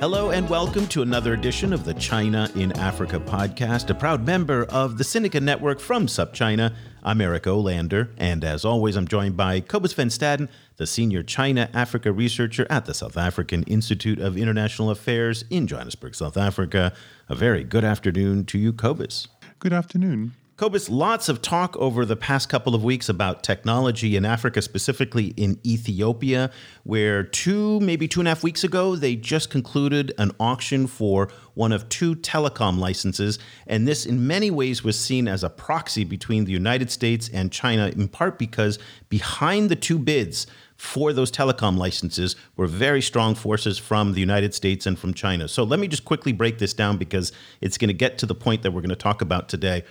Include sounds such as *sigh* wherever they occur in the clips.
Hello and welcome to another edition of the China in Africa podcast, a proud member of the Sinica Network from SupChina. I'm Eric Olander, and as always, I'm joined by Cobus Van Staden, the senior China Africa researcher at the South African Institute of International Affairs in Johannesburg, South Africa. A very good afternoon to you, Cobus. Good afternoon. Cobus, lots of talk over the past couple of weeks about technology in Africa, specifically in Ethiopia, where two, maybe two and a half weeks ago, they just concluded an auction for one of two telecom licenses. And this, in many ways, was seen as a proxy between the United States and China, in part because behind the two bids, for those telecom licenses were very strong forces from the United States and from China. So let me just quickly break this down because it's going to get to the point that we're going to talk about today.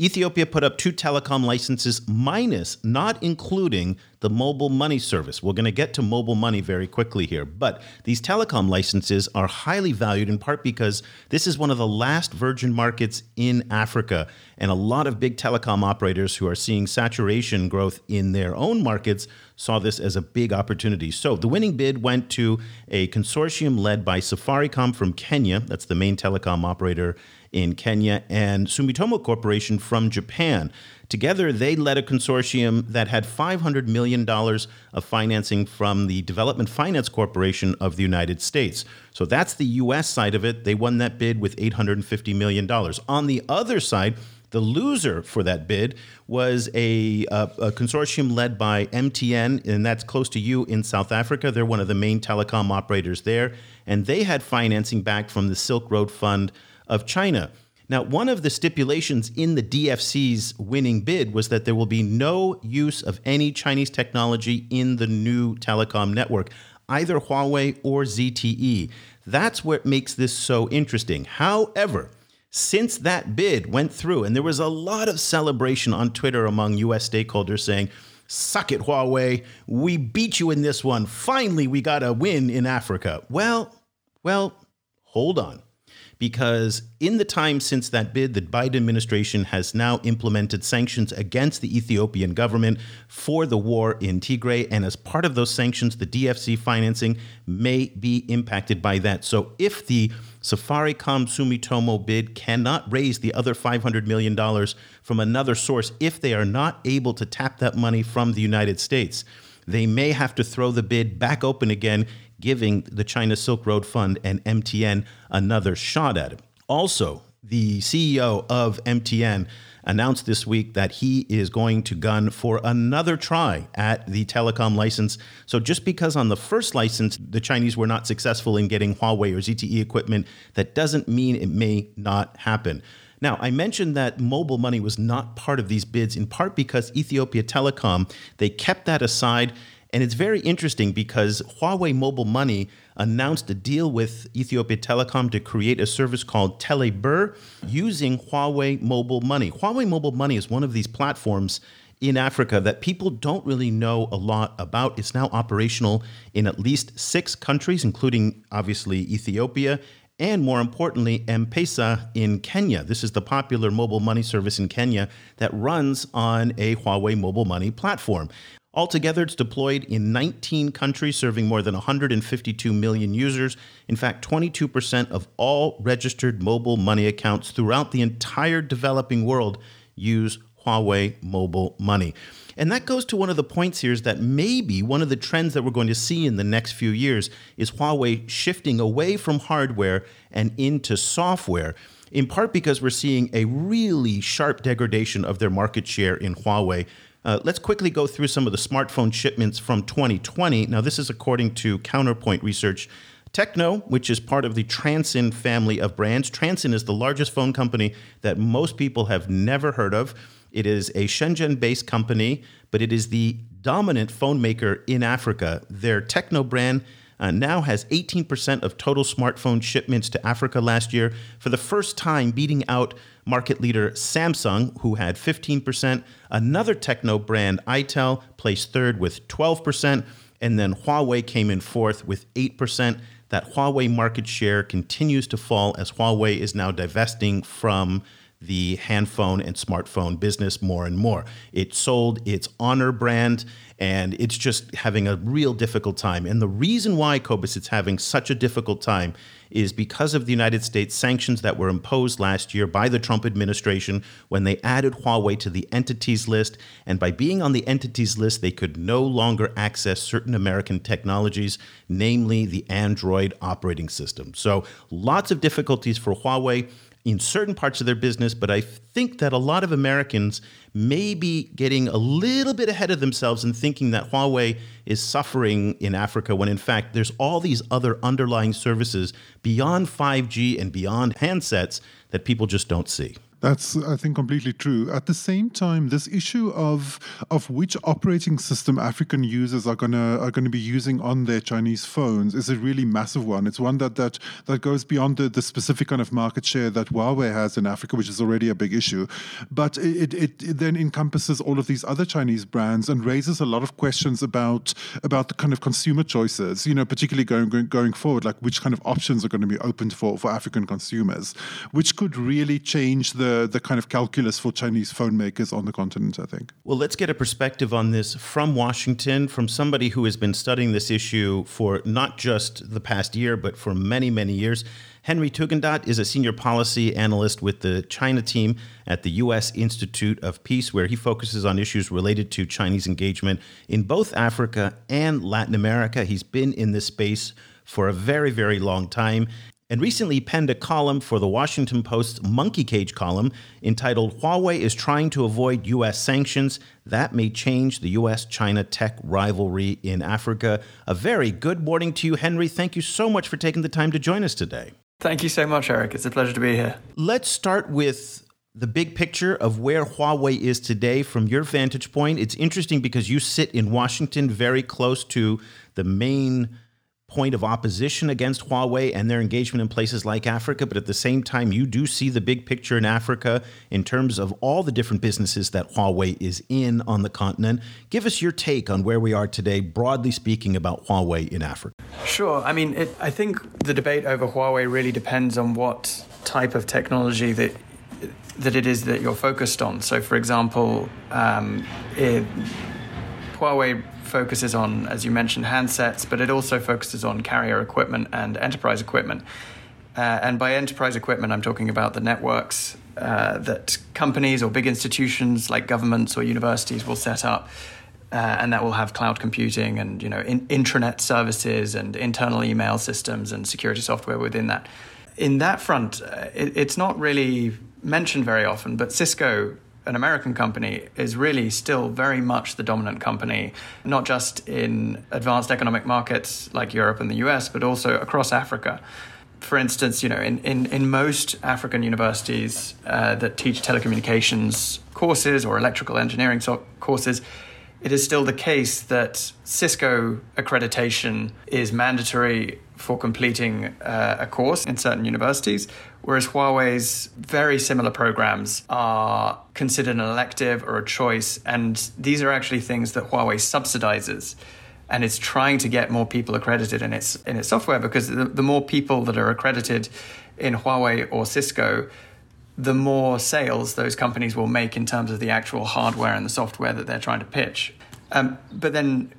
Ethiopia put up two telecom licenses, minus, not including the mobile money service. We're going to get to mobile money very quickly here. But these telecom licenses are highly valued in part because this is one of the last virgin markets in Africa. And a lot of big telecom operators who are seeing saturation growth in their own markets saw this as a big opportunity. So the winning bid went to a consortium led by Safaricom from Kenya, that's the main telecom operator in Kenya, and Sumitomo Corporation from Japan. Together, they led a consortium that had $500 million of financing from the Development Finance Corporation of the United States. So that's the U.S. side of it. They won that bid with $850 million. On the other side, the loser for that bid was a, a, a, consortium led by MTN, and that's close to you in South Africa. They're one of the main telecom operators there, and they had financing back from the Silk Road Fund of China. Now, one of the stipulations in the DFC's winning bid was that there will be no use of any Chinese technology in the new telecom network, either Huawei or ZTE. That's what makes this so interesting. However, since that bid went through, and there was a lot of celebration on Twitter among US stakeholders saying, Suck it, Huawei. We beat you in this one. Finally, we got a win in Africa. Well, well, hold on because in the time since that bid, the Biden administration has now implemented sanctions against the Ethiopian government for the war in Tigray. And as part of those sanctions, the DFC financing may be impacted by that. So if the Safaricom Sumitomo bid cannot raise the other $500 million from another source if they are not able to tap that money from the United States. They may have to throw the bid back open again giving the China Silk Road Fund and MTN another shot at it. Also, the CEO of MTN announced this week that he is going to gun for another try at the telecom license. So, just because on the first license the Chinese were not successful in getting Huawei or ZTE equipment, that doesn't mean it may not happen. Now, I mentioned that mobile money was not part of these bids in part because Ethiopia Telecom, they kept that aside and it's very interesting because Huawei Mobile Money announced a deal with Ethiopia Telecom to create a service called Telebirr using Huawei Mobile Money. Huawei Mobile Money is one of these platforms in Africa that people don't really know a lot about. It's now operational in at least six countries, including obviously Ethiopia and more importantly, M Pesa in Kenya. This is the popular mobile money service in Kenya that runs on a Huawei mobile money platform. Altogether, it's deployed in 19 countries, serving more than 152 million users. In fact, 22% of all registered mobile money accounts throughout the entire developing world use Huawei mobile money. And that goes to one of the points here is that maybe one of the trends that we're going to see in the next few years is Huawei shifting away from hardware and into software in part because we're seeing a really sharp degradation of their market share in Huawei. Uh, let's quickly go through some of the smartphone shipments from 2020. Now, this is according to Counterpoint Research. Tecno, which is part of the Transsion family of brands. Transsion is the largest phone company that most people have never heard of. It is a Shenzhen based company, but it is the dominant phone maker in Africa. Their Tecno brand uh, now has 18% of total smartphone shipments to Africa last year, for the first time beating out market leader Samsung, who had 15%. Another techno brand, ITEL, placed third with 12%. And then Huawei came in fourth with 8%. That Huawei market share continues to fall as Huawei is now divesting from the handphone and smartphone business more and more. It sold its Honor brand and it's just having a real difficult time. And the reason why Cobus it's having such a difficult time is because of the United States sanctions that were imposed last year by the Trump administration when they added Huawei to the entities list. And by being on the entities list, they could no longer access certain American technologies, namely the Android operating system. So lots of difficulties for Huawei in certain parts of their business, but I think that a lot of Americans may be getting a little bit ahead of themselves and thinking that Huawei is suffering in Africa when in fact there's all these other underlying services beyond 5G and beyond handsets that people just don't see. That's, I think, completely true. At the same time, this issue of of which operating system African users are gonna are gonna be using on their Chinese phones is a really massive one. It's one that that that goes beyond the, the specific kind of market share that Huawei has in Africa, which is already a big issue. But it, it, it then encompasses all of these other Chinese brands and raises a lot of questions about about the kind of consumer choices. You know, particularly going going, going forward, like which kind of options are going to be opened for for African consumers, which could really change the the kind of calculus for Chinese phone makers on the continent, I think. Well, let's get a perspective on this from Washington, from somebody who has been studying this issue for not just the past year, but for many, many years. Henry Tugendhat is a senior policy analyst with the China team at the U.S. Institute of Peace, where he focuses on issues related to Chinese engagement in both Africa and Latin America. He's been in this space for a very, very long time and recently penned a column for the Washington Post's Monkey Cage column entitled Huawei is Trying to Avoid U.S. Sanctions. That may change the U.S. China tech rivalry in Africa. A very good morning to you, Henry. Thank you so much for taking the time to join us today. Thank you so much, Eric. It's a pleasure to be here. Let's start with the big picture of where Huawei is today from your vantage point. It's interesting because you sit in Washington, very close to the main point of opposition against Huawei and their engagement in places like Africa, but at the same time, you do see the big picture in Africa in terms of all the different businesses that Huawei is in on the continent. Give us your take on where we are today, broadly speaking, about Huawei in Africa. Sure. I mean, it, I think the debate over Huawei really depends on what type of technology that that it is that you're focused on. So, for example, um, it, Huawei focuses on, as you mentioned, handsets, but it also focuses on carrier equipment and enterprise equipment. Uh, and by enterprise equipment, I'm talking about the networks uh, that companies or big institutions like governments or universities will set up. Uh, and that will have cloud computing and you know in, intranet services and internal email systems and security software within that. In that front, uh, it, it's not really mentioned very often, but Cisco an American company is really still very much the dominant company, not just in advanced economic markets like Europe and the US, but also across Africa. For instance, you know, in, in, in most African universities uh, that teach telecommunications courses or electrical engineering so- courses, it is still the case that Cisco accreditation is mandatory for completing uh, a course in certain universities, whereas Huawei's very similar programs are considered an elective or a choice, and these are actually things that Huawei subsidizes. And it's trying to get more people accredited in its in its software because the, the more people that are accredited in Huawei or Cisco, the more sales those companies will make in terms of the actual hardware and the software that they're trying to pitch. Um, but then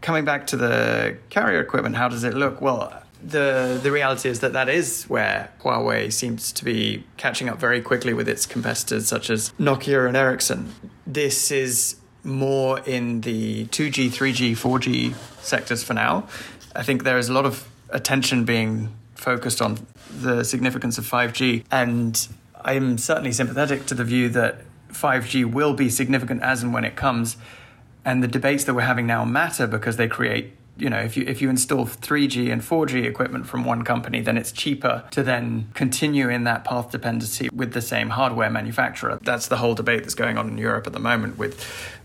coming back to the carrier equipment, how does it look? Well, the the reality is that that is where Huawei seems to be catching up very quickly with its competitors such as Nokia and Ericsson. This is more in the 2G, 3G, 4G sectors for now. I think there is a lot of attention being focused on the significance of 5G and I'm certainly sympathetic to the view that 5G will be significant as and when it comes. And the debates that we're having now matter because they create you know, if you if you install 3G and 4G equipment from one company, then it's cheaper to then continue in that path dependency with the same hardware manufacturer. That's the whole debate that's going on in Europe at the moment with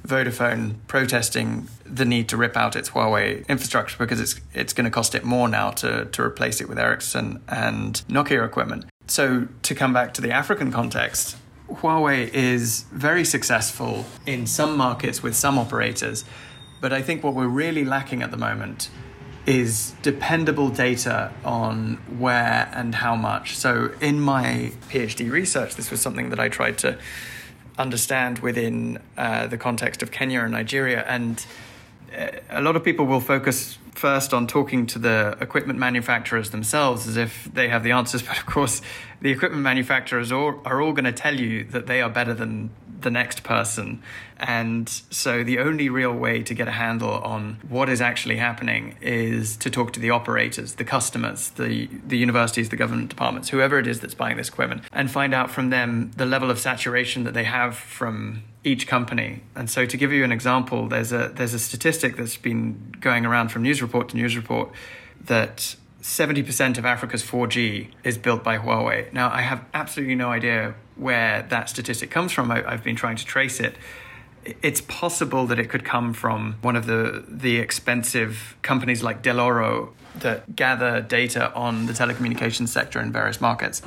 Vodafone protesting the need to rip out its Huawei infrastructure because it's it's going to cost it more now to to replace it with Ericsson and Nokia equipment. So to come back to the African context, Huawei is very successful in some markets with some operators but I think what we're really lacking at the moment is dependable data on where and how much. So, in my PhD research, this was something that I tried to understand within uh, the context of Kenya and Nigeria. And uh, a lot of people will focus first on talking to the equipment manufacturers themselves as if they have the answers. *laughs* But of course, the equipment manufacturers are, are all going to tell you that they are better than the next person. And so the only real way to get a handle on what is actually happening is to talk to the operators, the customers, the, the universities, the government departments, whoever it is that's buying this equipment, and find out from them the level of saturation that they have from each company. And so to give you an example, there's a there's a statistic that's been going around from news report to news report that 70% of Africa's 4G is built by Huawei. Now, I have absolutely no idea where that statistic comes from. I, have been trying to trace it. It's possible that it could come from one of the, the expensive companies like Dell'Oro that gather data on the telecommunications sector in various markets.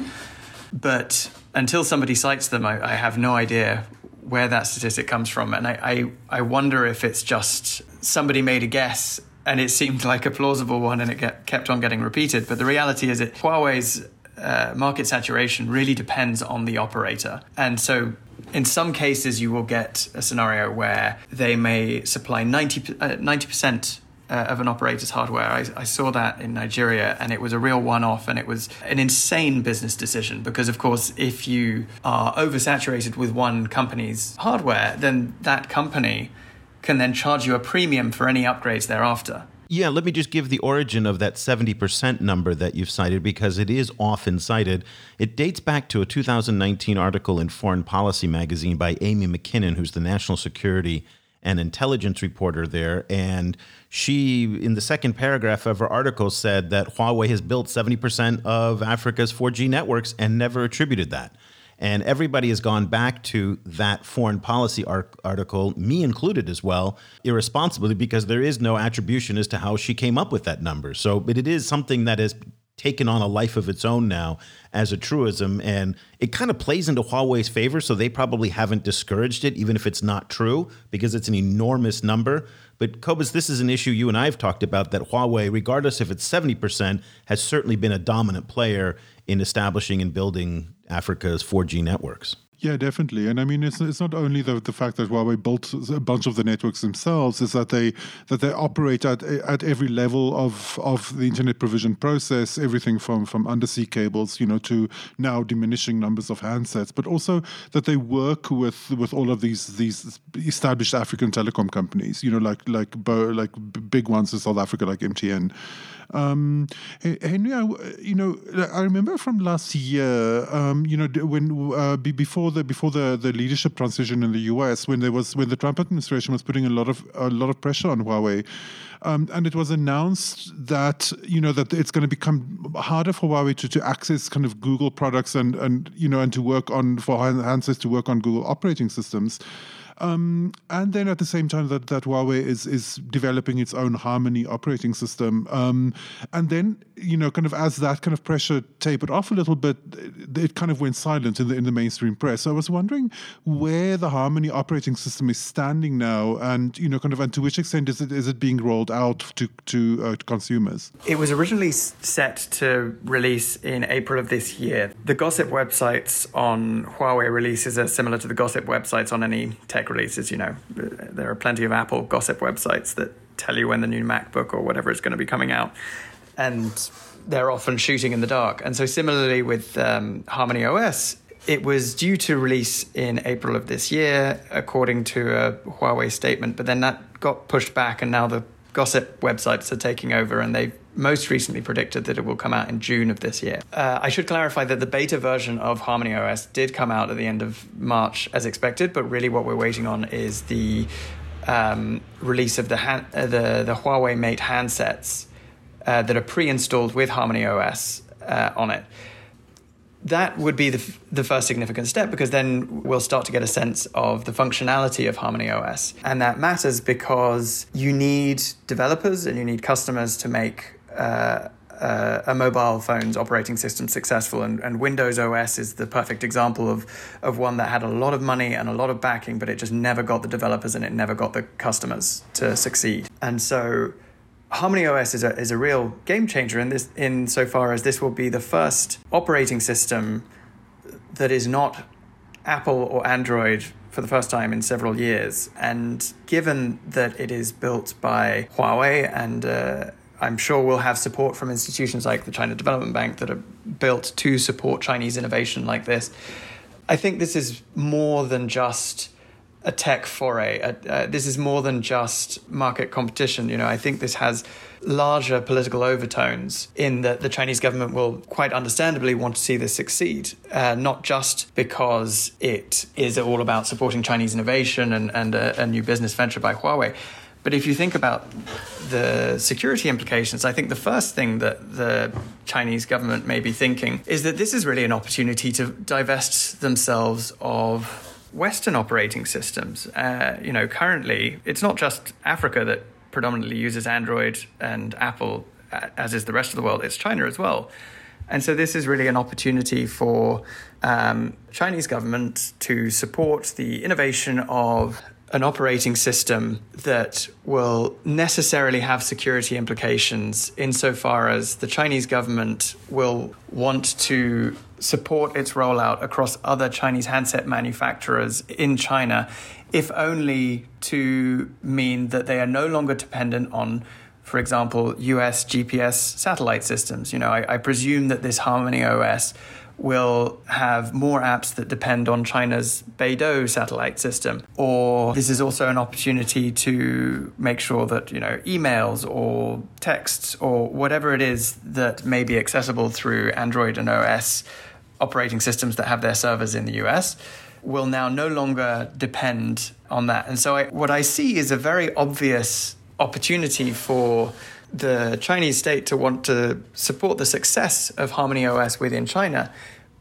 But until somebody cites them, I, I have no idea where that statistic comes from. And I, I, I wonder if it's just somebody made a guess and it seemed like a plausible one and it get, kept on getting repeated. But the reality is that Huawei's uh, market saturation really depends on the operator. And so in some cases, you will get a scenario where they may supply 90, uh, 90% uh, of an operator's hardware. I, I, saw that in Nigeria, and it was a real one off, and it was an insane business decision because, of course, if you are oversaturated with one company's hardware, then that company can then charge you a premium for any upgrades thereafter. Yeah, let me just give the origin of that 70% number that you've cited because it is often cited. It dates back to a 2019 article in Foreign Policy magazine by Amy Mackinnon, who's the national security and intelligence reporter there. And she, in the second paragraph of her article, said that Huawei has built 70% of Africa's 4G networks and never attributed that. And everybody has gone back to that foreign policy article, me included as well, irresponsibly because there is no attribution as to how she came up with that number. So, but it is something that has taken on a life of its own now as a truism. And it kind of plays into Huawei's favor. So they probably haven't discouraged it, even if it's not true, because it's an enormous number. But Cobus, this is an issue you and I have talked about that Huawei, regardless if it's 70%, has certainly been a dominant player in establishing and building Africa's 4G networks. Yeah, definitely. And I mean, it's it's not only the the fact that Huawei built a bunch of the networks themselves, is that they that they operate at at every level of of the internet provision process, everything from from undersea cables, you know, to now diminishing numbers of handsets, but also that they work with with all of these these established African telecom companies, you know, like like like big ones in South Africa, like MTN. Um, Henry, I, you know, I remember from last year, um, you know, when uh, before the before the, the leadership transition in the U.S., when there was when the Trump administration was putting a lot of a lot of pressure on Huawei. Um, and it was announced that you know that it's going to become harder for Huawei to, to access kind of Google products and and you know and to work on for handsets to work on Google operating systems. Um, and then at the same time that, that Huawei is is developing its own Harmony operating system. Um, and then you know, kind of as that kind of pressure tapered off a little bit, it kind of went silent in the in the mainstream press. So I was wondering where the Harmony operating system is standing now, and you know, kind of, and to which extent is it is it being rolled out to to, uh, to consumers? It was originally set to release in April of this year. The gossip websites on Huawei releases are similar to the gossip websites on any tech releases. You know, there are plenty of Apple gossip websites that tell you when the new MacBook or whatever is going to be coming out, and they're often shooting in the dark. And so, similarly with um, Harmony OS, it was due to release in April of this year, according to a Huawei statement, but then that got pushed back, and now the gossip websites are taking over, and they've most recently predicted that it will come out in June of this year. Uh, I should clarify that the beta version of Harmony OS did come out at the end of March as expected, but really what we're waiting on is the um, release of the, uh, the the Huawei Mate handsets uh, that are pre-installed with Harmony OS uh, on it. That would be the, the first significant step because then we'll start to get a sense of the functionality of Harmony OS. And that matters because you need developers and you need customers to make uh, uh, a mobile phone's operating system successful. And, and Windows OS is the perfect example of, of one that had a lot of money and a lot of backing, but it just never got the developers and it never got the customers to succeed. And so Harmony OS is a, is a real game changer in this in so far as this will be the first operating system that is not Apple or Android for the first time in several years. And given that it is built by Huawei and uh, I'm sure we'll have support from institutions like the China Development Bank that are built to support Chinese innovation like this. I think this is more than just a tech foray. Uh, uh, this is more than just market competition. You know, I think this has larger political overtones in that the Chinese government will quite understandably want to see this succeed, uh, not just because it is all about supporting Chinese innovation and, and a, a new business venture by Huawei, but if you think about the security implications, I think the first thing that the Chinese government may be thinking is that this is really an opportunity to divest themselves of Western operating systems. Uh, you know, currently, it's not just Africa that predominantly uses Android and Apple, uh, as is the rest of the world, it's China as well. And so this is really an opportunity for um, Chinese government to support the innovation of an operating system that will necessarily have security implications insofar as the Chinese government will want to support its rollout across other Chinese handset manufacturers in China, if only to mean that they are no longer dependent on for example, US GPS satellite systems. You know, I, I presume that this Harmony OS will have more apps that depend on China's Beidou satellite system. Or this is also an opportunity to make sure that, you know, emails or texts or whatever it is that may be accessible through Android and OS operating systems that have their servers in the US will now no longer depend on that. And so I, what I see is a very obvious opportunity for the Chinese state to want to support the success of Harmony OS within China.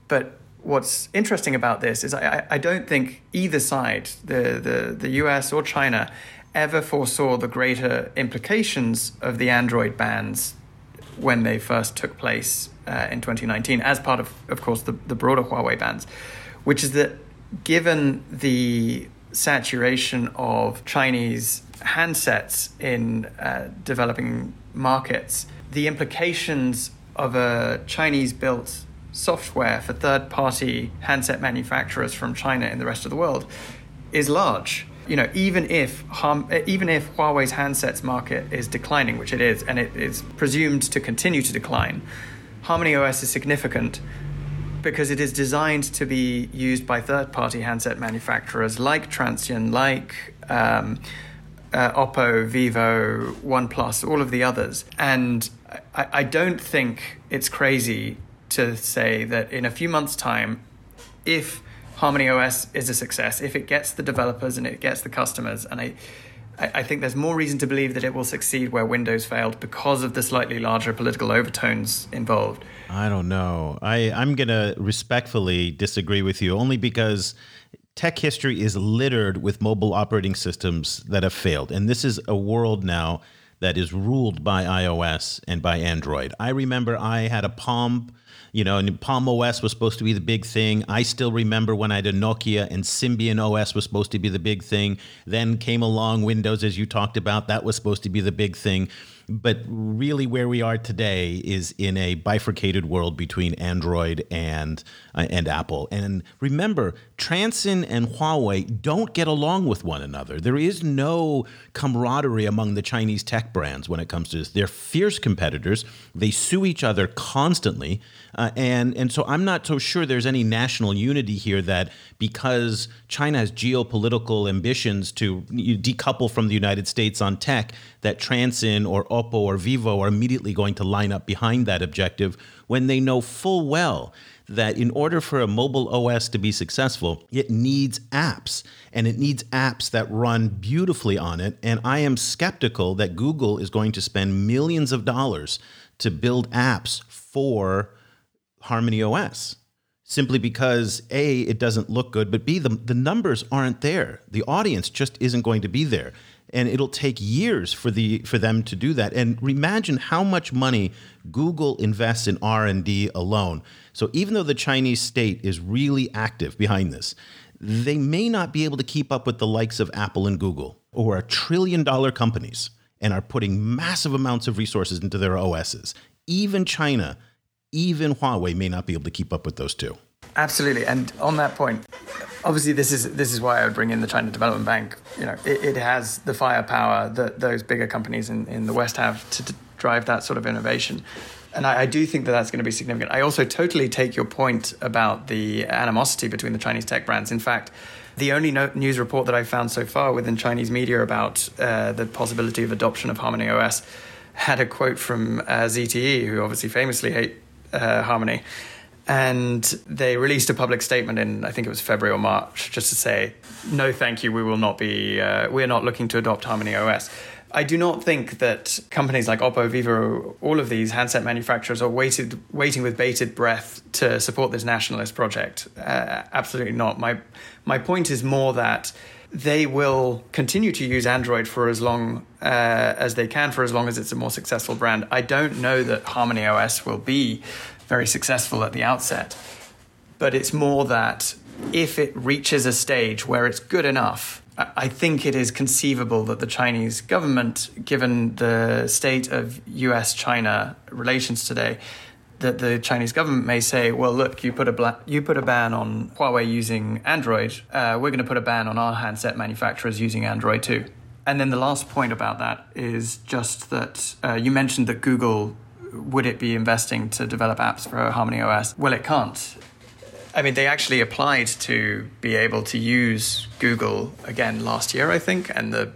But what's interesting about this is I, I don't think either side, the, the, the US or China, ever foresaw the greater implications of the Android bans when they first took place uh, in 2019, as part of, of course, the, the broader Huawei bans, which is that given the saturation of Chinese handsets in uh, developing markets, the implications of a Chinese built software for third party handset manufacturers from China in the rest of the world is large. You know, even if even if Huawei's handsets market is declining, which it is, and it is presumed to continue to decline, Harmony OS is significant because it is designed to be used by third party handset manufacturers like Transsion, like um, uh, Oppo, Vivo, OnePlus, all of the others. And I, I don't think it's crazy to say that in a few months' time, if Harmony OS is a success, if it gets the developers and it gets the customers, and I, I think there's more reason to believe that it will succeed where Windows failed because of the slightly larger political overtones involved. I don't know. I, I'm going to respectfully disagree with you only because tech history is littered with mobile operating systems that have failed. And this is a world now that is ruled by iOS and by Android. I remember I had a Palm, you know, and Palm OS was supposed to be the big thing. I still remember when I had a Nokia and Symbian OS was supposed to be the big thing. Then came along Windows, as you talked about, that was supposed to be the big thing. But really, where we are today is in a bifurcated world between Android and uh, and Apple. And remember, Transsion and Huawei don't get along with one another. There is no camaraderie among the Chinese tech brands when it comes to this. They're fierce competitors. They sue each other constantly, uh, and and so I'm not so sure there's any national unity here that because China has geopolitical ambitions to decouple from the United States on tech, that Transsion or Oppo or Vivo are immediately going to line up behind that objective when they know full well that in order for a mobile OS to be successful, it needs apps and it needs apps that run beautifully on it. And I am skeptical that Google is going to spend millions of dollars to build apps for Harmony OS simply because A, it doesn't look good, but B, the, the numbers aren't there. The audience just isn't going to be there. And it'll take years for the for them to do that. And imagine how much money Google invests in R&D alone. So even though the Chinese state is really active behind this, they may not be able to keep up with the likes of Apple and Google, who are trillion dollar companies and are putting massive amounts of resources into their OSs. Even China even Huawei may not be able to keep up with those two. Absolutely, and on that point, obviously this is this is why I would bring in the China Development Bank. You know, it, it has the firepower that those bigger companies in, in the West have to, drive that sort of innovation. And I, I, do think that that's going to be significant. I also totally take your point about the animosity between the Chinese tech brands. In fact, the only no- news report that I've found so far within Chinese media about uh, the possibility of adoption of Harmony OS had a quote from uh, ZTE, who obviously famously hate uh, Harmony. And they released a public statement in, I think it was February or March, just to say, no, thank you, we will not be, uh, we're not looking to adopt Harmony OS. I do not think that companies like Oppo, Vivo, all of these handset manufacturers are waited, waiting with bated breath to support this nationalist project. Uh, absolutely not. My, my point is more that they will continue to use Android for as long uh, as they can, for as long as it's a more successful brand. I don't know that Harmony OS will be very successful at the outset, but it's more that if it reaches a stage where it's good enough, I think it is conceivable that the Chinese government, given the state of US China relations today, that the Chinese government may say, well, look, you put a bla- you put a ban on Huawei using Android. Uh, we're going to put a ban on our handset manufacturers using Android too. And then the last point about that is just that uh, you mentioned that Google would it be investing to develop apps for Harmony OS? Well, it can't. I mean, they actually applied to be able to use Google again last year, I think, and the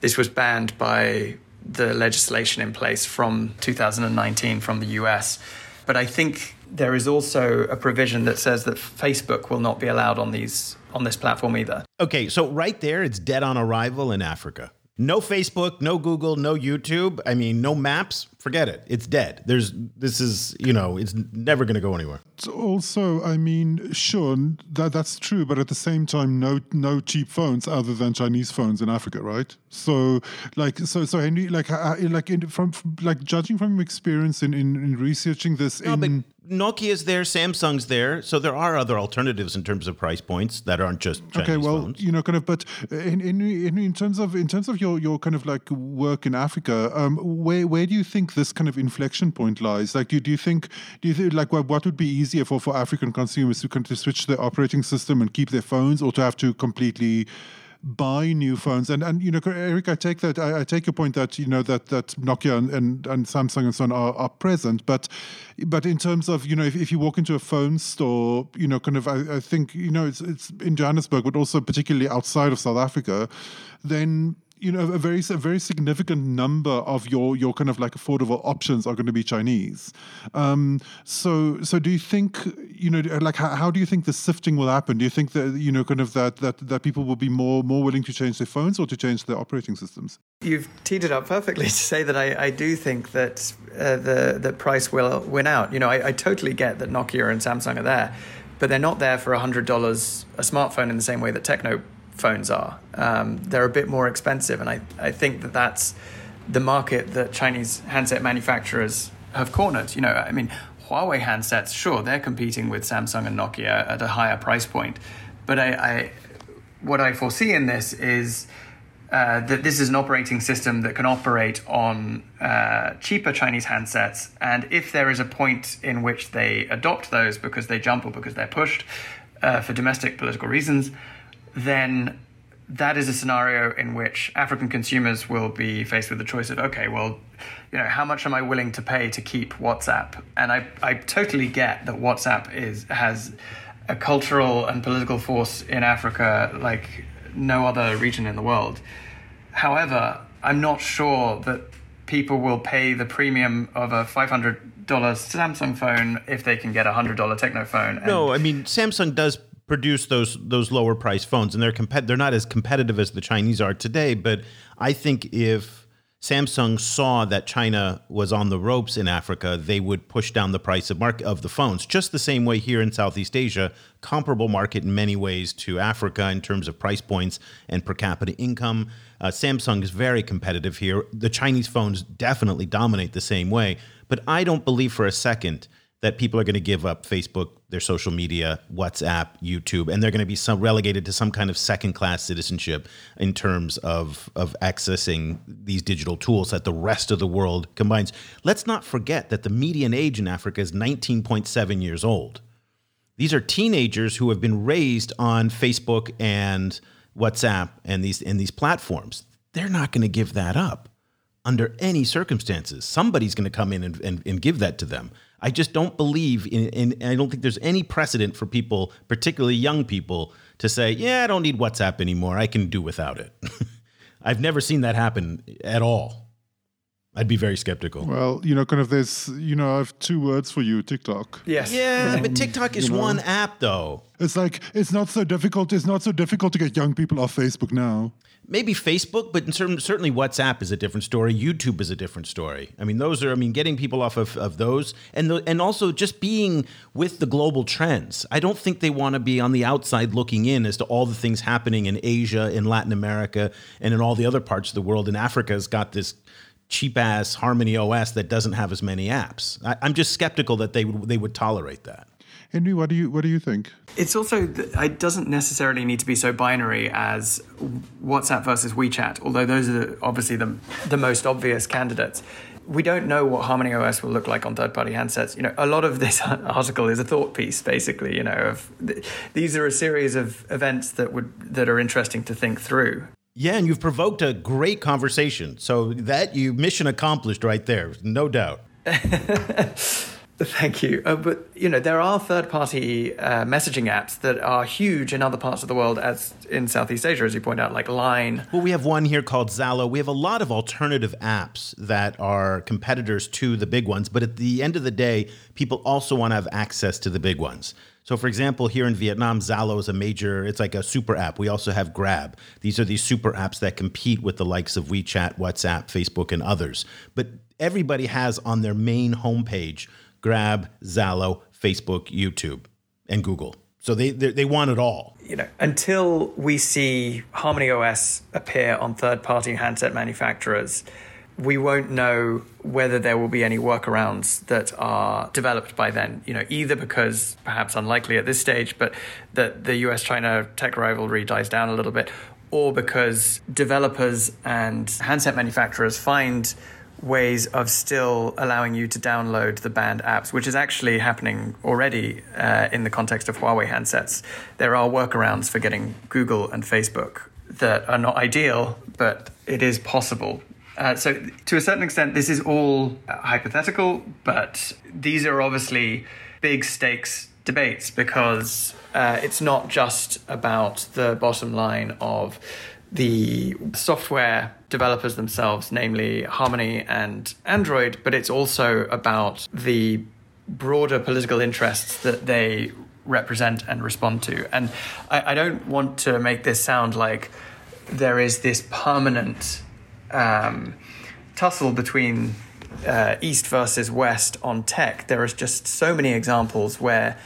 this was banned by the legislation in place from 2019 from the US. But I think there is also a provision that says that Facebook will not be allowed on these on this platform either. Okay, so right there, it's dead on arrival in Africa. No Facebook, no Google, no YouTube. I mean, no maps. Forget it. It's dead. There's this is you know it's never going to go anywhere. Also, I mean, sure that that's true, but at the same time, no no cheap phones other than Chinese phones in Africa, right? So like so so Henry, like uh, uh, like in, from like judging from experience in in, in researching this no, in. But- Nokia's there, Samsung's there, so there are other alternatives in terms of price points that aren't just Chinese okay. Well, phones. you know, kind of, but in, in in in terms of in terms of your your kind of like work in Africa, um, where where do you think this kind of inflection point lies? Like, do, do you think do you think like what, what would be easier for for African consumers to kind of switch their operating system and keep their phones, or to have to completely buy new phones. And and you know, Eric, I take that I, I take your point that you know that that Nokia and, and, and Samsung and so on are, are present, but but in terms of you know if, if you walk into a phone store, you know, kind of I, I think you know it's it's in Johannesburg, but also particularly outside of South Africa, then you know a very a very significant number of your your kind of like affordable options are going to be Chinese. Um, so so do you think you know like how, how do you think the sifting will happen? Do you think that you know kind of that that that people will be more more willing to change their phones or to change their operating systems? You've teed it up perfectly *laughs* to say that I, I do think that uh, the price will win out. You know, I, I totally get that Nokia and Samsung are there, but they're not there for hundred dollars a smartphone in the same way that Tecno phones are. Um, they're a bit more expensive, and I, I think that that's the market that Chinese handset manufacturers have cornered. You know, I mean, Huawei handsets, sure, they're competing with Samsung and Nokia at a higher price point, but I, I what I foresee in this is. Uh, that this is an operating system that can operate on uh, cheaper Chinese handsets. And if there is a point in which they adopt those because they jump or because they're pushed uh, for domestic political reasons, then that is a scenario in which African consumers will be faced with the choice of, okay, well, you know, how much am I willing to pay to keep WhatsApp? And I, I totally get that WhatsApp is has a cultural and political force in Africa like no other region in the world. However, I'm not sure that people will pay the premium of a $500 Samsung phone if they can get a hundred dollar Tecno phone. And No, I mean Samsung does produce those those lower price phones, and they're compet- they're not as competitive as the Chinese are today. But I think if Samsung saw that China was on the ropes in Africa, they would push down the price of mark of the phones. Just the same way here in Southeast Asia, comparable market in many ways to Africa in terms of price points and per capita income. Uh, Samsung is very competitive here. The Chinese phones definitely dominate the same way. But I don't believe for a second that people are going to give up Facebook, their social media, WhatsApp, YouTube, and they're going to be some relegated to some kind of second class citizenship in terms of of accessing these digital tools that the rest of the world combines. Let's not forget that the median age in Africa is 19.7 years old. These are teenagers who have been raised on Facebook and WhatsApp and these and these platforms. They're not going to give that up under any circumstances. Somebody's going to come in and, and, and give that to them. I just don't believe in, in, I don't think there's any precedent for people, particularly young people, to say, yeah, I don't need WhatsApp anymore. I can do without it. *laughs* I've never seen that happen at all. I'd be very skeptical. Well, you know, kind of there's, you know, I have two words for you TikTok. yes, yeah, but TikTok is you know. one app, though. It's like, it's not so difficult. It's not so difficult to get young people off Facebook now. Maybe Facebook, but in certain, certainly WhatsApp is a different story. YouTube is a different story. I mean, those are. I mean, getting people off of, of those, and the, and also just being with the global trends. I don't think they want to be on the outside looking in as to all the things happening in Asia, in Latin America, and in all the other parts of the world. And Africa's got this cheap ass Harmony OS that doesn't have as many apps. I, I'm just skeptical that they would they would tolerate that. Henry, what do you what do you think? It's also it doesn't necessarily need to be so binary as WhatsApp versus WeChat, although those are obviously the the most obvious candidates. We don't know what Harmony OS will look like on third-party handsets. You know, a lot of this *laughs* article is a thought piece, basically. You know, of these are a series of events that would that are interesting to think through. Yeah, and you've provoked a great conversation. So that you mission accomplished right there, no doubt. *laughs* Thank you. Uh, but you know, there are third-party uh, messaging apps that are huge in other parts of the world, as in Southeast Asia, as you point out, like Line. Well, we have one here called Zalo. We have a lot of alternative apps that are competitors to the big ones, but at the end of the day, people also want to have access to the big ones. So, for example, here in Vietnam, Zalo is a major, it's like a super app. We also have Grab. These are these super apps that compete with the likes of WeChat, WhatsApp, Facebook, and others. But everybody has on their main homepage Grab, Zalo, Facebook, YouTube, and Google. So they, they, they want it all. You know, until we see Harmony OS appear on third-party handset manufacturers, we won't know whether there will be any workarounds that are developed by then. You know, either because perhaps unlikely at this stage, but that the US-China tech rivalry dies down a little bit, or because developers and handset manufacturers find ways of still allowing you to download the banned apps, which is actually happening already uh, in the context of Huawei handsets. There are workarounds for getting Google and Facebook that are not ideal, but it is possible. Uh, so, to a certain extent, this is all uh, hypothetical, but these are obviously big stakes debates because uh, it's not just about the bottom line of the software developers themselves, namely Harmony and Android, but it's also about the broader political interests that they represent and respond to. And I, I don't want to make this sound like there is this permanent um, tussle between uh, East versus West on tech. There are just so many examples where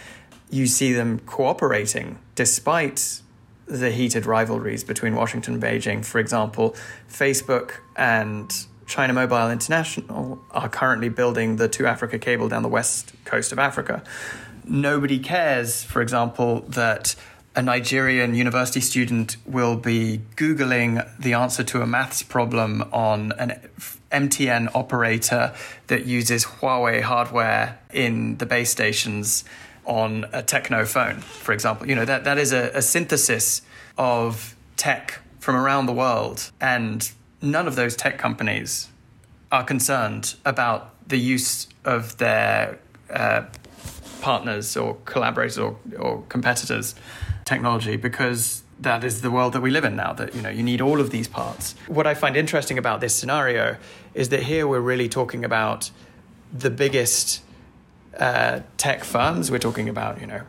you see them cooperating despite the heated rivalries between Washington and Beijing. For example, Facebook and China Mobile International are currently building the 2Africa cable down the west coast of Africa. Nobody cares, for example, that a Nigerian university student will be Googling the answer to a maths problem on an MTN operator that uses Huawei hardware in the base stations on a Tecno phone, for example. You know, that, that is a, a synthesis of tech from around the world, and none of those tech companies are concerned about the use of their uh, partners or collaborators or, or competitors' technology because that is the world that we live in now that you know you need all of these parts what i find interesting about this scenario is that here we're really talking about the biggest uh, tech firms. We're talking about, you know,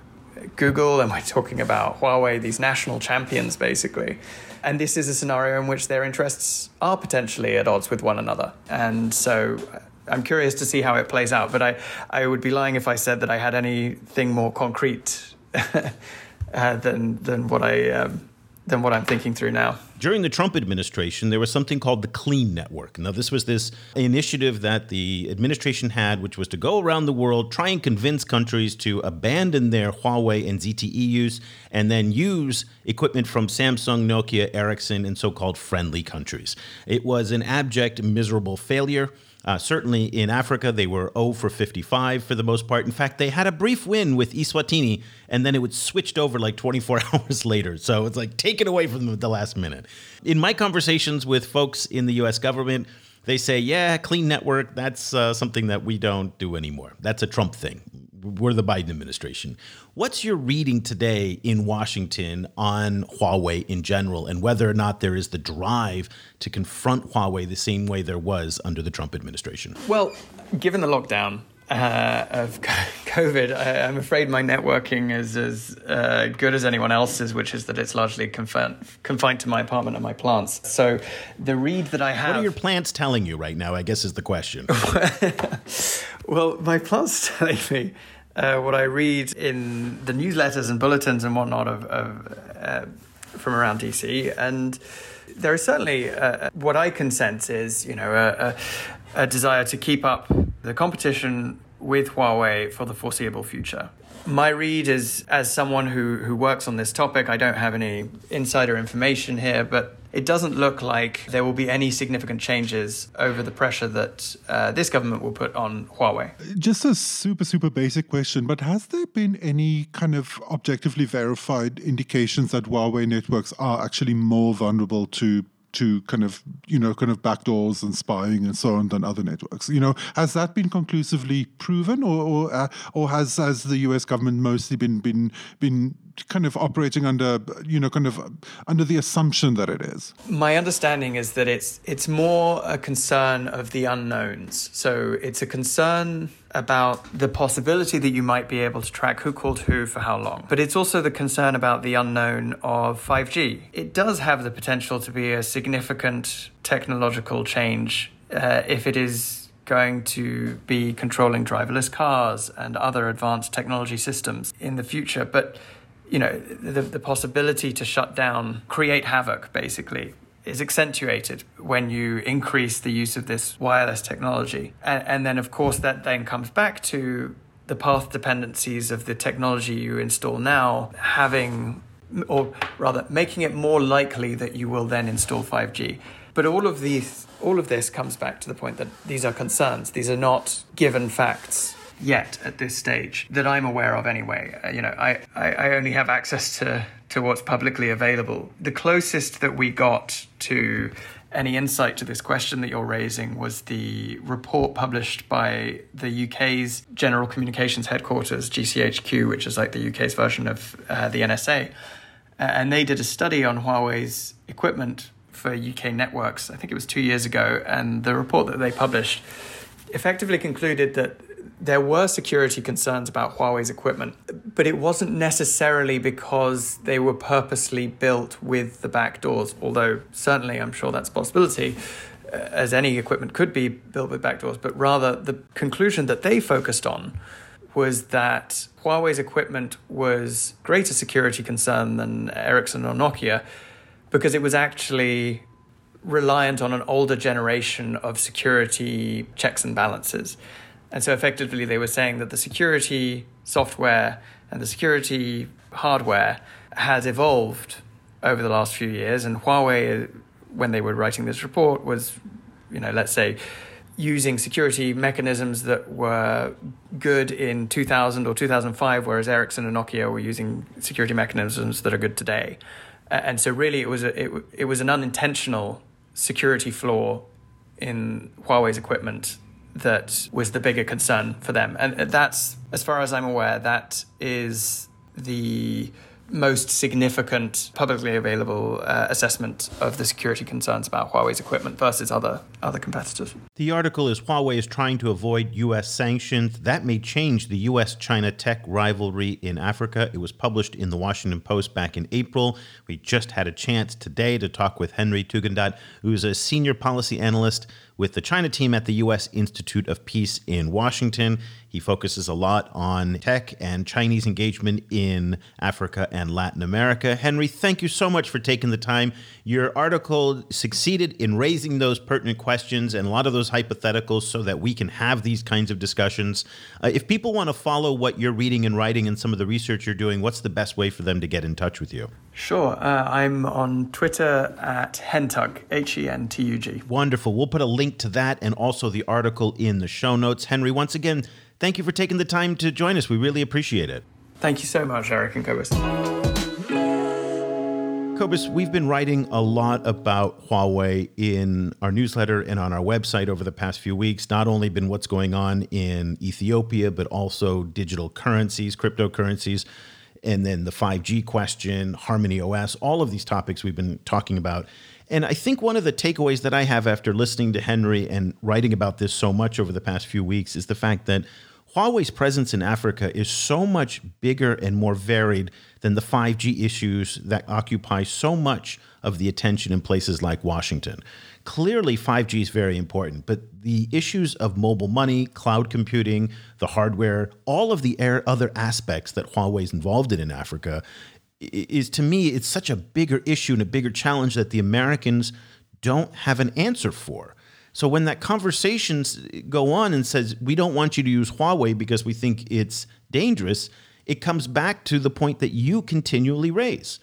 Google and we're talking about Huawei, these national champions, basically. And this is a scenario in which their interests are potentially at odds with one another. And so uh, I'm curious to see how it plays out. But I, I would be lying if I said that I had anything more concrete *laughs* uh, than, than what I. Um, than what I'm thinking through now. During the Trump administration, there was something called the Clean Network. Now, this was this initiative that the administration had, which was to go around the world, try and convince countries to abandon their Huawei and ZTE use, and then use equipment from Samsung, Nokia, Ericsson, and so called friendly countries. It was an abject, miserable failure. Uh, certainly in Africa, they were 0 for 55 for the most part. In fact, they had a brief win with Eswatini, and then it was switched over like 24 *laughs* hours later. So it's like taken away from them at the last minute. In my conversations with folks in the US government, they say, yeah, clean network, that's uh, something that we don't do anymore. That's a Trump thing we're the Biden administration. What's your reading today in Washington on Huawei in general and whether or not there is the drive to confront Huawei the same way there was under the Trump administration? Well, given the lockdown, uh, of *laughs* COVID, I, am afraid my networking is as uh, good as anyone else's, which is that it's largely confined, confined to my apartment and my plants. So the read that I have. What are your plants telling you right now? I guess is the question. *laughs* well, my plants *laughs* telling me. Uh, what I read in the newsletters and bulletins and whatnot of, of uh, from around DC, and there is certainly uh, what I can sense is you know a, a, desire to keep up the competition with Huawei for the foreseeable future. My read is, as someone who, who works on this topic, I don't have any insider information here, but it doesn't look like there will be any significant changes over the pressure that uh, this government will put on Huawei. Just a super, super basic question, but has there been any kind of objectively verified indications that Huawei networks are actually more vulnerable to to kind of you know kind of backdoors and spying and so on than other networks. You know, has that been conclusively proven, or or, uh, or has has the U.S. government mostly been been been kind of operating under you know kind of under the assumption that it is my understanding is that it's it's more a concern of the unknowns so it's a concern about the possibility that you might be able to track who called who for how long. But it's also the concern about the unknown of 5G it does have the potential to be a significant technological change uh, if it is going to be controlling driverless cars and other advanced technology systems in the future. But you know, the, the possibility to shut down, create havoc, basically, is accentuated when you increase the use of this wireless technology. And, and, then, of course, that then comes back to the path dependencies of the technology you install now having, or rather, making it more likely that you will then install 5G. But all of these, all of this comes back to the point that these are concerns. These are not given facts yet at this stage that I'm aware of anyway. Uh, you know, I, I, only have access to, to what's publicly available. The closest that we got to any insight to this question that you're raising was the report published by the UK's General Communications Headquarters, GCHQ, which is like the UK's version of uh, the NSA. Uh, and they did a study on Huawei's equipment for UK networks, I think it was two years ago. And the report that they published effectively concluded that there were security concerns about Huawei's equipment, but it wasn't necessarily because they were purposely built with the back doors, although certainly I'm sure that's a possibility, uh, as any equipment could be built with back doors, but rather the conclusion that they focused on was that Huawei's equipment was greater security concern than Ericsson or Nokia because it was actually reliant on an older generation of security checks and balances. And so effectively, they were saying that the security software and the security hardware has evolved over the last few years. And Huawei, when they were writing this report, was, you know, let's say, using security mechanisms that were good in 2000 or 2005, whereas Ericsson and Nokia were using security mechanisms that are good today. And so, really, it was a, it, it was an unintentional security flaw in Huawei's equipment that was the bigger concern for them. And that's, as far as I'm aware, that is the most significant publicly available uh, assessment of the security concerns about Huawei's equipment versus other other competitors. The article is Huawei is trying to avoid U.S. sanctions. That may change the U.S. China tech rivalry in Africa. It was published in the Washington Post back in April. We just had a chance today to talk with Henry Tugendhat, who's a senior policy analyst with the China team at the U.S. Institute of Peace in Washington. He focuses a lot on tech and Chinese engagement in Africa and Latin America. Henry, thank you so much for taking the time. Your article succeeded in raising those pertinent questions and a lot of those hypotheticals so that we can have these kinds of discussions. Uh, if people want to follow what you're reading and writing and some of the research you're doing, what's the best way for them to get in touch with you? Sure. Uh, I'm on Twitter at Hentug, H E N T U G. Wonderful. We'll put a link to that and also the article in the show notes. Henry, once again, thank you for taking the time to join us. We really appreciate it. Thank you so much, Eric and Cobus. Cobus, we've been writing a lot about Huawei in our newsletter and on our website over the past few weeks. Not only been what's going on in Ethiopia, but also digital currencies, cryptocurrencies and then the 5G question, Harmony OS, all of these topics we've been talking about. And I think one of the takeaways that I have after listening to Henry and writing about this so much over the past few weeks is the fact that Huawei's presence in Africa is so much bigger and more varied than the 5G issues that occupy so much of the attention in places like Washington. Clearly, 5G is very important, but the issues of mobile money, cloud computing, the hardware, all of the other aspects that Huawei is involved in in Africa is to me, it's such a bigger issue and a bigger challenge that the Americans don't have an answer for. So when that conversations go on and says we don't want you to use Huawei because we think it's dangerous, it comes back to the point that you continually raise.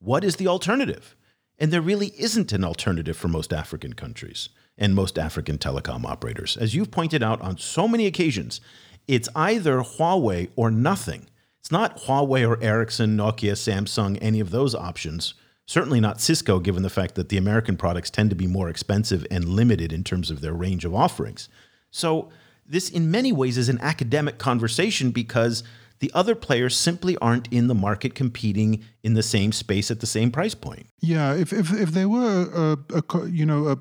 What is the alternative? And there really isn't an alternative for most African countries and most African telecom operators. As you've pointed out on so many occasions, it's either Huawei or nothing. It's not Huawei or Ericsson, Nokia, Samsung, any of those options. Certainly not Cisco, given the fact that the American products tend to be more expensive and limited in terms of their range of offerings. So, this in many ways is an academic conversation because the other players simply aren't in the market competing in the same space at the same price point. Yeah, if if, if there were a, a you know a,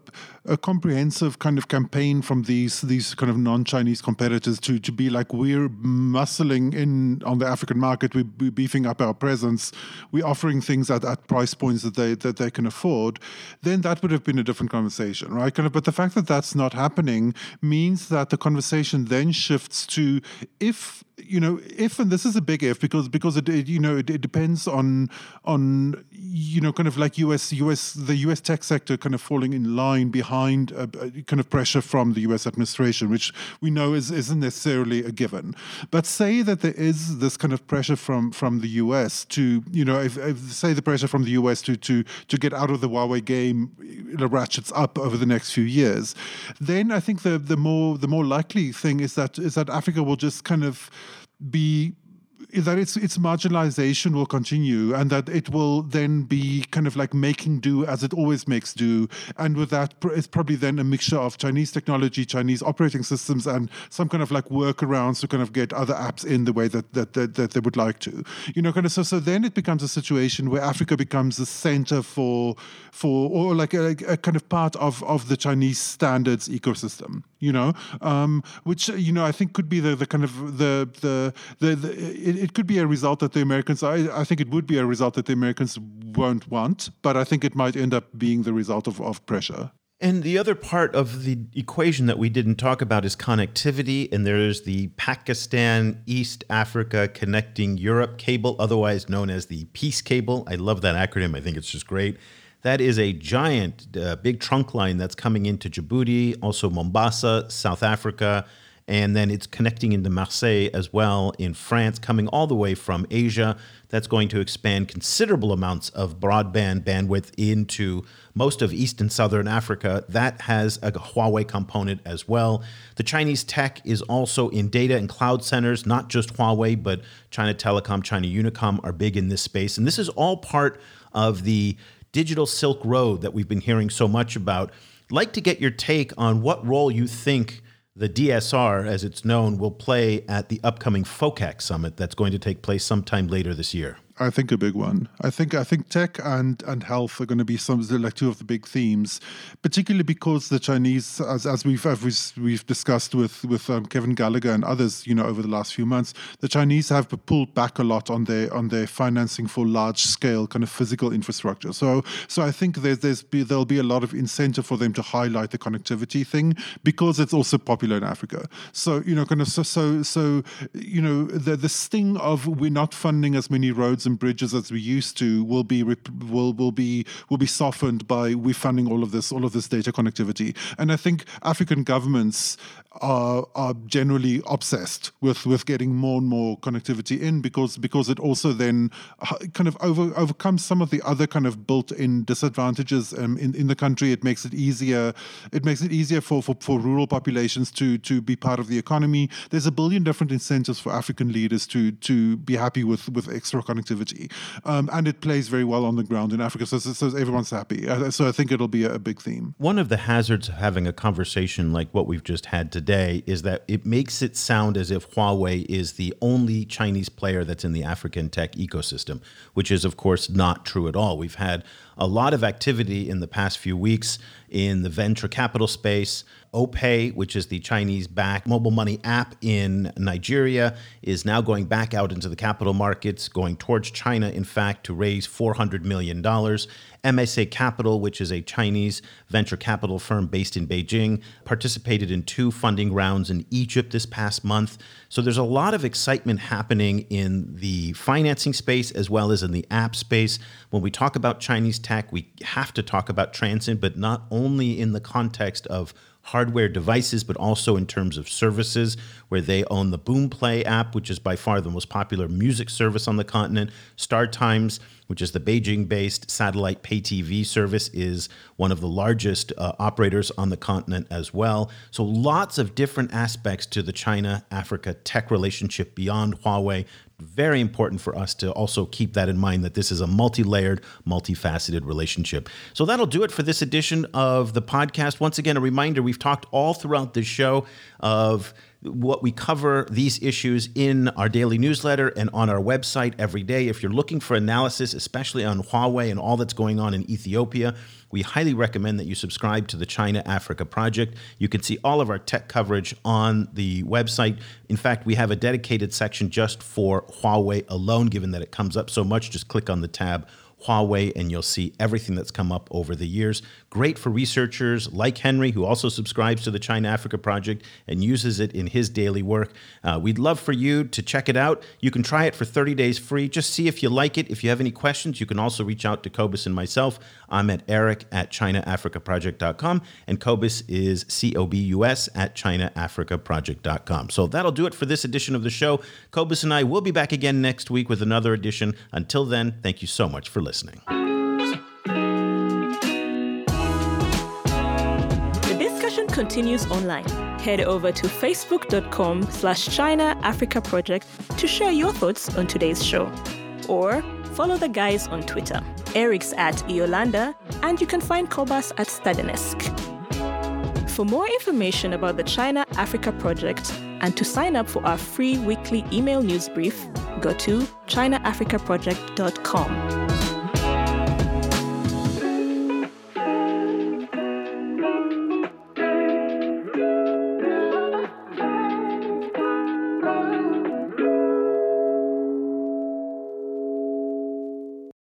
a comprehensive kind of campaign from these these kind of non-Chinese competitors to to be like we're muscling in on the African market, we're, beefing up our presence, we're offering things at, at price points that they that they can afford, then that would have been a different conversation, right? Kind of, but the fact that that's not happening means that the conversation then shifts to if you know if and this is a big if because because it, it you know it, it, depends on on you know kind of like US US the US tech sector kind of falling in line behind a, a kind of pressure from the US administration which we know is isn't necessarily a given. But say that there is this kind of pressure from from the US to you know if, if say the pressure from the US to to to get out of the Huawei game ratchets up over the next few years then I think the the more the more likely thing is that is that Africa will just kind of be that its its marginalization will continue and that it will then be kind of like making do as it always makes do. And with that it's probably then a mixture of chinese technology chinese operating systems and some kind of like workarounds to kind of get other apps in the way that that, that, that they would like to. You know kind of so so then it becomes a situation where africa becomes the center for for or like a, a kind of part of of the chinese standards ecosystem you know um, which you know i think could be the the kind of the the the, the it, it, could be a result that the Americans, I, I think it would be a result that the Americans won't want, but I think it might end up being the result of, of pressure. And the other part of the equation that we didn't talk about is connectivity. And there's the Pakistan East Africa Connecting Europe cable, otherwise known as the Peace Cable. I love that acronym, I think it's just great. That is a giant, uh, big trunk line that's coming into Djibouti, also Mombasa, South Africa, and then it's connecting into Marseille as well in France, coming all the way from Asia. That's going to expand considerable amounts of broadband bandwidth into most of East and Southern Africa. That has a Huawei component as well. The Chinese tech is also in data and cloud centers, not just Huawei, but China Telecom, China Unicom are big in this space. And this is all part of the digital Silk Road that we've been hearing so much about. Like to get your take on what role you think the DSR, as it's known, will play at the upcoming FOCAC summit that's going to take place sometime later this year. I think a big one. I think I think tech and and health are going to be some like two of the big themes, particularly because the Chinese, as as we've as we've discussed with with um, Kevin Gallagher and others, you know, over the last few months, the Chinese have pulled back a lot on their on their financing for large scale kind of physical infrastructure. So so I think there's there's be, there'll be a lot of incentive for them to highlight the connectivity thing because it's also popular in Africa. So you know, kind of so so so you know the the sting of we're not funding as many roads and bridges as we used to will be will will be will be softened by we funding all of this all of this data connectivity. And I think African governments are are generally obsessed with with getting more and more connectivity in because because it also then kind of over overcomes some of the other kind of built-in disadvantages um, in in the country. It makes it easier. It makes it easier for, for for rural populations to to be part of the economy. There's a billion different incentives for African leaders to to be happy with with extra connectivity, um, and it plays very well on the ground in Africa. So, so, so everyone's happy. Uh, so I think it'll be a, a big theme. One of the hazards of having a conversation like what we've just had today is that it makes it sound as if Huawei is the only Chinese player that's in the African tech ecosystem, which is, of course, not true at all. We've had a lot of activity in the past few weeks in the venture capital space. OPay, which is the Chinese backed mobile money app in Nigeria, is now going back out into the capital markets, going towards China, in fact, to raise $400 million. MSA Capital, which is a Chinese venture capital firm based in Beijing, participated in two funding rounds in Egypt this past month. So there's a lot of excitement happening in the financing space as well as in the app space. When we talk about Chinese tech, we have to talk about Transsion, but not only in the context of hardware devices, but also in terms of services, where they own the Boomplay app, which is by far the most popular music service on the continent. StarTimes, which is the Beijing based satellite pay TV service, is one of the largest uh, operators on the continent as well. So, lots of different aspects to the China Africa tech relationship beyond Huawei very important for us to also keep that in mind that this is a multi layered, multifaceted relationship. So that'll do it for this edition of the podcast. Once again, a reminder we've talked all throughout this show of what we cover these issues in our daily newsletter and on our website every day. If you're looking for analysis, especially on Huawei and all that's going on in Ethiopia, we highly recommend that you subscribe to the China Africa Project. You can see all of our tech coverage on the website. In fact, we have a dedicated section just for Huawei alone, given that it comes up so much. Just click on the tab Huawei, and you'll see everything that's come up over the years. Great for researchers like Henry, who also subscribes to the China Africa Project and uses it in his daily work. Uh, we'd love for you to check it out. You can try it for 30 days free. Just see if you like it. If you have any questions, you can also reach out to Cobus and myself. I'm at eric at ChinaAfricaProject.com, and Cobus is C O B U S at ChinaAfricaProject.com. So that'll do it for this edition of the show. Cobus and I will be back again next week with another edition. Until then, thank you so much for listening. Continues online. Head over to facebook.com slash China Africa Project to share your thoughts on today's show. Or follow the guys on Twitter. Eric's at eolander, and you can find Cobus at Stadenesque. For more information about the China Africa Project and to sign up for our free weekly email news brief, go to ChinaAfricaProject.com.